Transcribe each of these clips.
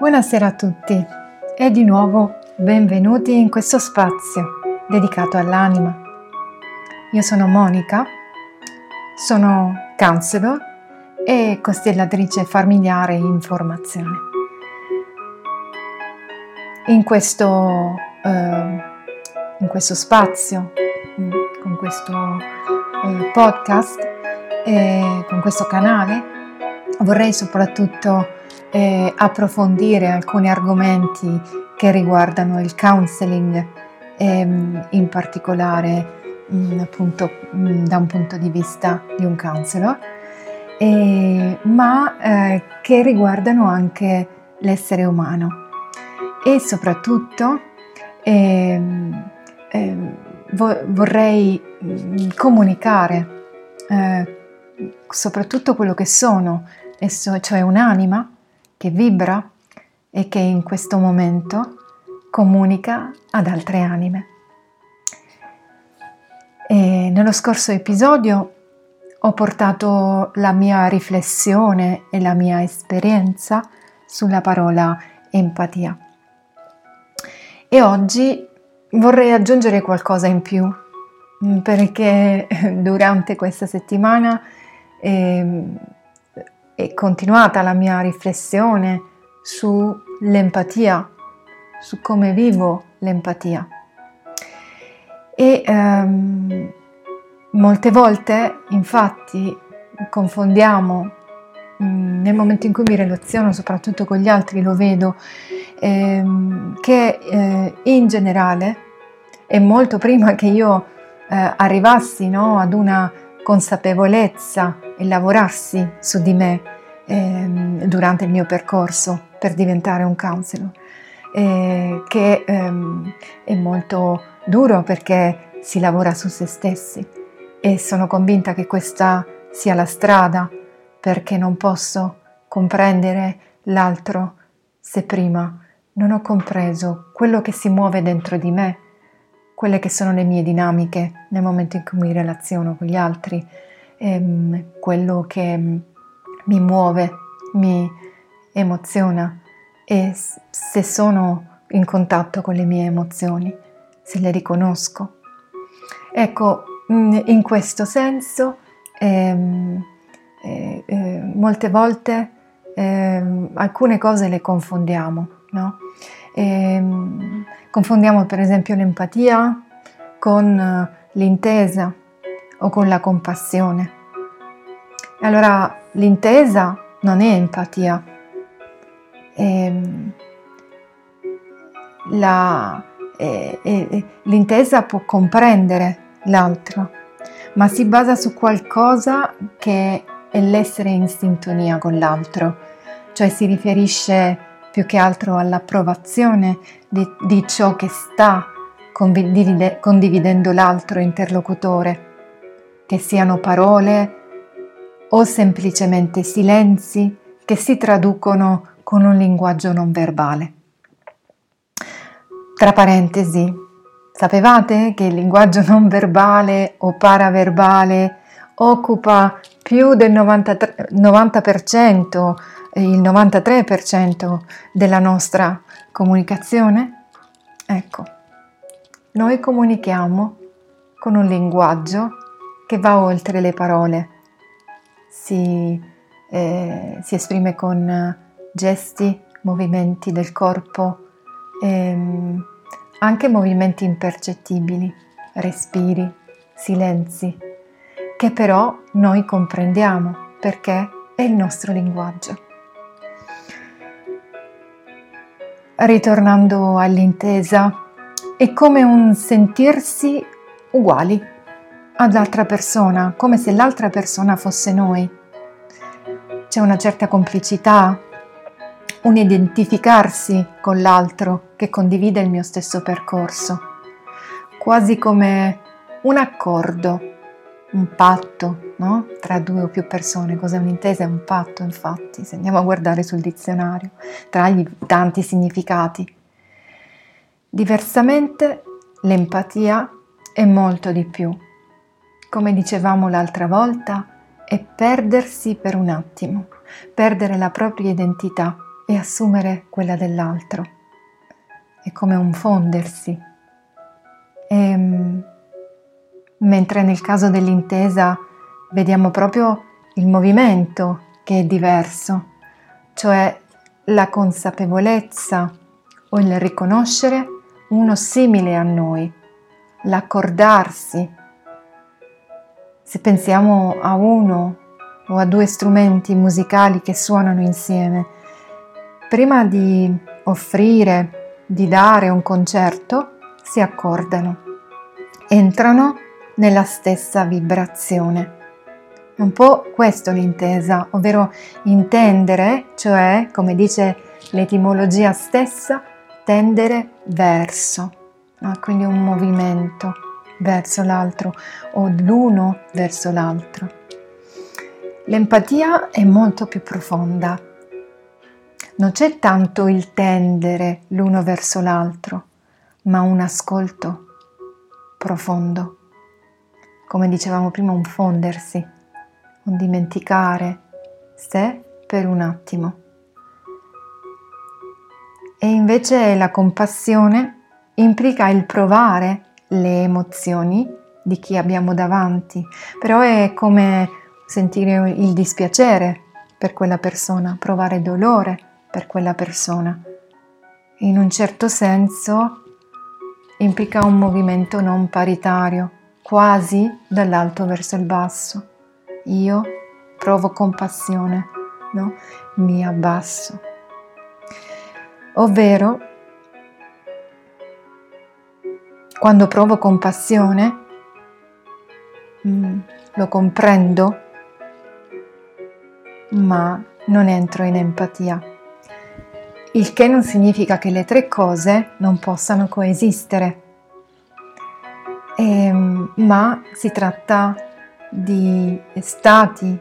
Buonasera a tutti e di nuovo benvenuti in questo spazio dedicato all'anima. Io sono Monica, sono counselor e costellatrice familiare in formazione. In questo, eh, in questo spazio, mm, con questo eh, podcast e con questo canale, vorrei soprattutto eh, approfondire alcuni argomenti che riguardano il counseling, ehm, in particolare mh, mm, appunto mh, mm, da un punto di vista di un counselor, eh, ma eh, che riguardano anche l'essere umano e soprattutto ehm, ehm, vo- vorrei comunicare eh, soprattutto quello che sono, cioè un'anima che vibra e che in questo momento comunica ad altre anime. E nello scorso episodio ho portato la mia riflessione e la mia esperienza sulla parola empatia. E oggi vorrei aggiungere qualcosa in più perché durante questa settimana eh, è continuata la mia riflessione sull'empatia, su come vivo l'empatia. E ehm, molte volte, infatti, confondiamo mm, nel momento in cui mi relaziono soprattutto con gli altri, lo vedo, ehm, che eh, in generale, e molto prima che io eh, arrivassi no, ad una consapevolezza e lavorassi su di me ehm, durante il mio percorso per diventare un counselor, eh, che ehm, è molto duro perché si lavora su se stessi e sono convinta che questa sia la strada perché non posso comprendere l'altro se prima non ho compreso quello che si muove dentro di me quelle che sono le mie dinamiche nel momento in cui mi relaziono con gli altri, ehm, quello che mi muove, mi emoziona e se sono in contatto con le mie emozioni, se le riconosco. Ecco, in questo senso, ehm, eh, eh, molte volte eh, alcune cose le confondiamo, no? Ehm, Confondiamo per esempio l'empatia con eh, l'intesa o con la compassione. Allora l'intesa non è empatia. Ehm, la, eh, eh, l'intesa può comprendere l'altro, ma si basa su qualcosa che è l'essere in sintonia con l'altro, cioè si riferisce più che altro all'approvazione di, di ciò che sta condivide, condividendo l'altro interlocutore, che siano parole o semplicemente silenzi che si traducono con un linguaggio non verbale. Tra parentesi, sapevate che il linguaggio non verbale o paraverbale occupa più del 90%, 90% il 93% della nostra comunicazione? Ecco, noi comunichiamo con un linguaggio che va oltre le parole, si, eh, si esprime con gesti, movimenti del corpo, ehm, anche movimenti impercettibili, respiri, silenzi, che però noi comprendiamo perché è il nostro linguaggio. Ritornando all'intesa, è come un sentirsi uguali all'altra persona, come se l'altra persona fosse noi. C'è una certa complicità, un identificarsi con l'altro che condivide il mio stesso percorso, quasi come un accordo un patto no? tra due o più persone. Cos'è un'intesa? È un patto, infatti, se andiamo a guardare sul dizionario, tra i tanti significati. Diversamente, l'empatia è molto di più. Come dicevamo l'altra volta, è perdersi per un attimo, perdere la propria identità e assumere quella dell'altro. È come un fondersi. Ehm, mentre nel caso dell'intesa vediamo proprio il movimento che è diverso, cioè la consapevolezza o il riconoscere uno simile a noi, l'accordarsi. Se pensiamo a uno o a due strumenti musicali che suonano insieme, prima di offrire, di dare un concerto, si accordano, entrano nella stessa vibrazione. È un po' questo l'intesa, ovvero intendere, cioè, come dice l'etimologia stessa, tendere verso, no? quindi un movimento verso l'altro o l'uno verso l'altro. L'empatia è molto più profonda. Non c'è tanto il tendere l'uno verso l'altro, ma un ascolto profondo. Come dicevamo prima, un fondersi, un dimenticare sé per un attimo. E invece la compassione implica il provare le emozioni di chi abbiamo davanti, però è come sentire il dispiacere per quella persona, provare dolore per quella persona. In un certo senso implica un movimento non paritario, quasi dall'alto verso il basso. Io provo compassione, no? Mi abbasso. Ovvero, quando provo compassione, mm, lo comprendo, ma non entro in empatia. Il che non significa che le tre cose non possano coesistere, eh, ma si tratta di stati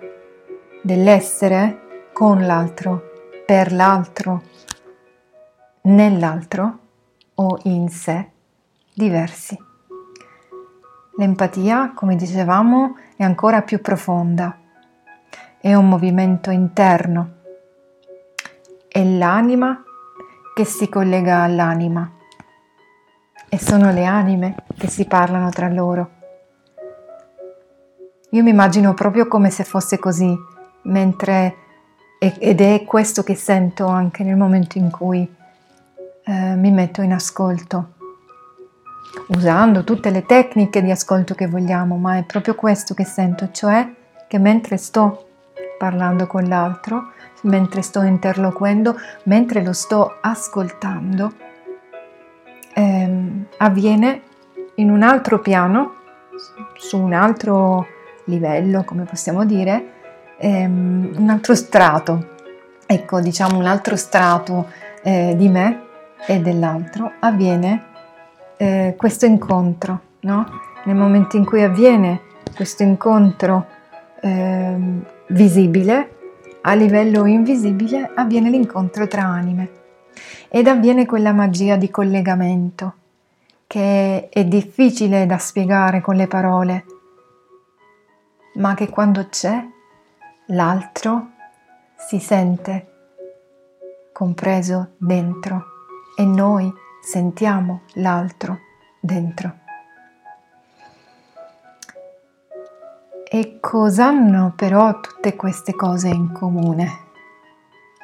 dell'essere con l'altro, per l'altro, nell'altro o in sé diversi. L'empatia, come dicevamo, è ancora più profonda, è un movimento interno, è l'anima che si collega all'anima e sono le anime che si parlano tra loro. Io mi immagino proprio come se fosse così, mentre ed è questo che sento anche nel momento in cui eh, mi metto in ascolto, usando tutte le tecniche di ascolto che vogliamo, ma è proprio questo che sento, cioè che mentre sto parlando con l'altro, mentre sto interloquendo, mentre lo sto ascoltando, avviene in un altro piano, su un altro livello, come possiamo dire, ehm, un altro strato, ecco, diciamo un altro strato eh, di me e dell'altro, avviene eh, questo incontro, no? Nel momento in cui avviene questo incontro eh, visibile, a livello invisibile avviene l'incontro tra anime ed avviene quella magia di collegamento che è difficile da spiegare con le parole, ma che quando c'è l'altro si sente compreso dentro e noi sentiamo l'altro dentro. E cosa hanno però tutte queste cose in comune?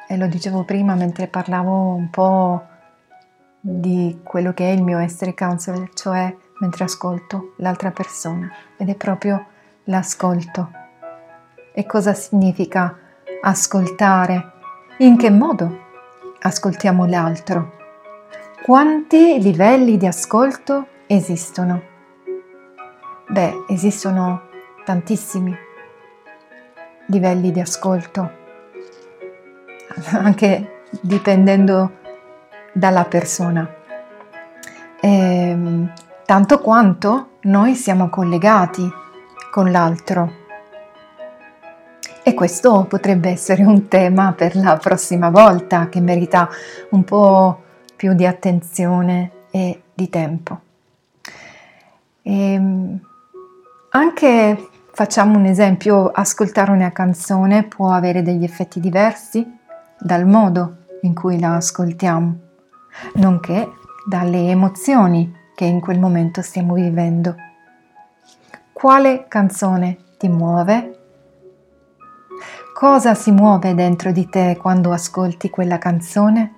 E lo dicevo prima mentre parlavo un po' di quello che è il mio essere counselor, cioè mentre ascolto l'altra persona, ed è proprio l'ascolto. E cosa significa ascoltare? In che modo ascoltiamo l'altro? Quanti livelli di ascolto esistono? Beh, esistono tantissimi livelli di ascolto, anche dipendendo dalla persona. Ehm, tanto quanto noi siamo collegati con l'altro. E questo potrebbe essere un tema per la prossima volta che merita un po' più di attenzione e di tempo. E ehm, anche facciamo un esempio, ascoltare una canzone può avere degli effetti diversi dal modo in cui la ascoltiamo, nonché dalle emozioni che in quel momento stiamo vivendo. Quale canzone ti muove? Cosa si muove dentro di te quando ascolti quella canzone?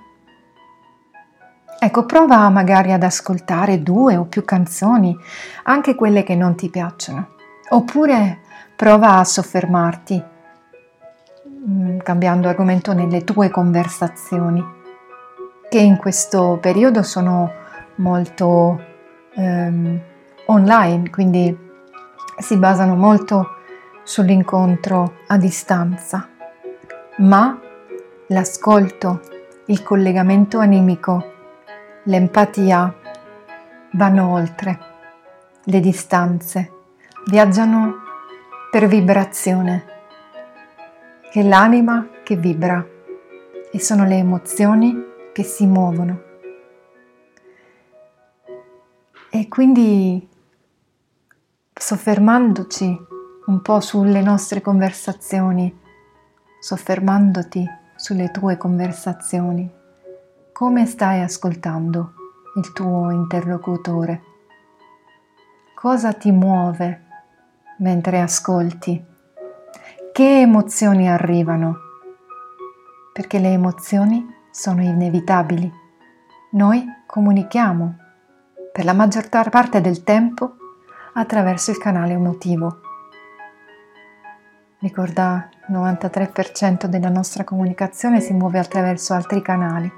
Ecco, prova magari ad ascoltare due o più canzoni, anche quelle che non ti piacciono. Oppure prova a soffermarti, mm, cambiando argomento nelle tue conversazioni, che in questo periodo sono molto ehm, online, quindi si basano molto sull'incontro a distanza, ma l'ascolto, il collegamento animico l'empatia vanno oltre. Le distanze, viaggiano per vibrazione, che è l'anima che vibra. E sono le emozioni che si muovono. E quindi soffermandoci un po' sulle nostre conversazioni, soffermandoti sulle tue conversazioni, come stai ascoltando il tuo interlocutore? Cosa ti muove mentre ascolti? Che emozioni arrivano? Perché le emozioni sono inevitabili. Noi comunichiamo per la maggior parte del tempo attraverso il canale emotivo. Ricorda, il 93% della nostra comunicazione si muove attraverso altri canali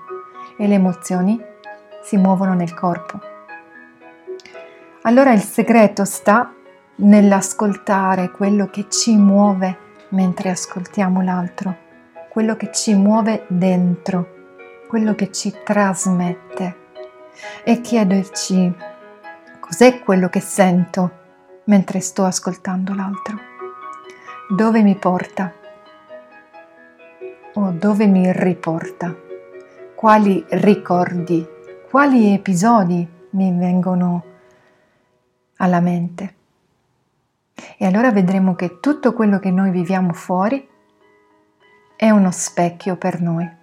e le emozioni si muovono nel corpo. Allora il segreto sta nell'ascoltare quello che ci muove mentre ascoltiamo l'altro, quello che ci muove dentro, quello che ci trasmette. E chiederci cos'è quello che sento mentre sto ascoltando l'altro, dove mi porta? O dove mi riporta? Quali ricordi, quali episodi mi vengono alla mente. E allora vedremo che tutto quello che noi viviamo fuori è uno specchio per noi,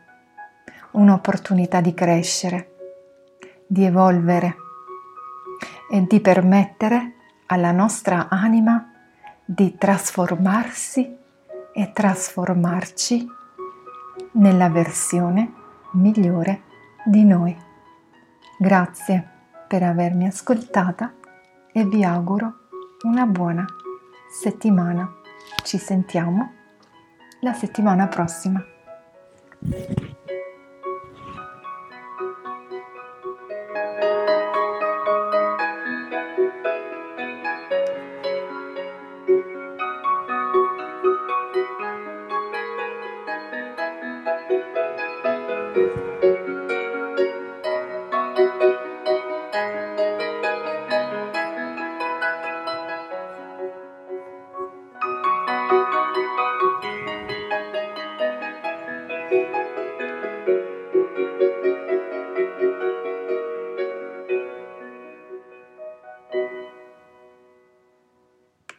un'opportunità di crescere, di evolvere e di permettere alla nostra anima di trasformarsi e trasformarci nella versione migliore di noi. Grazie per avermi ascoltata e vi auguro una buona settimana. Ci sentiamo la settimana prossima.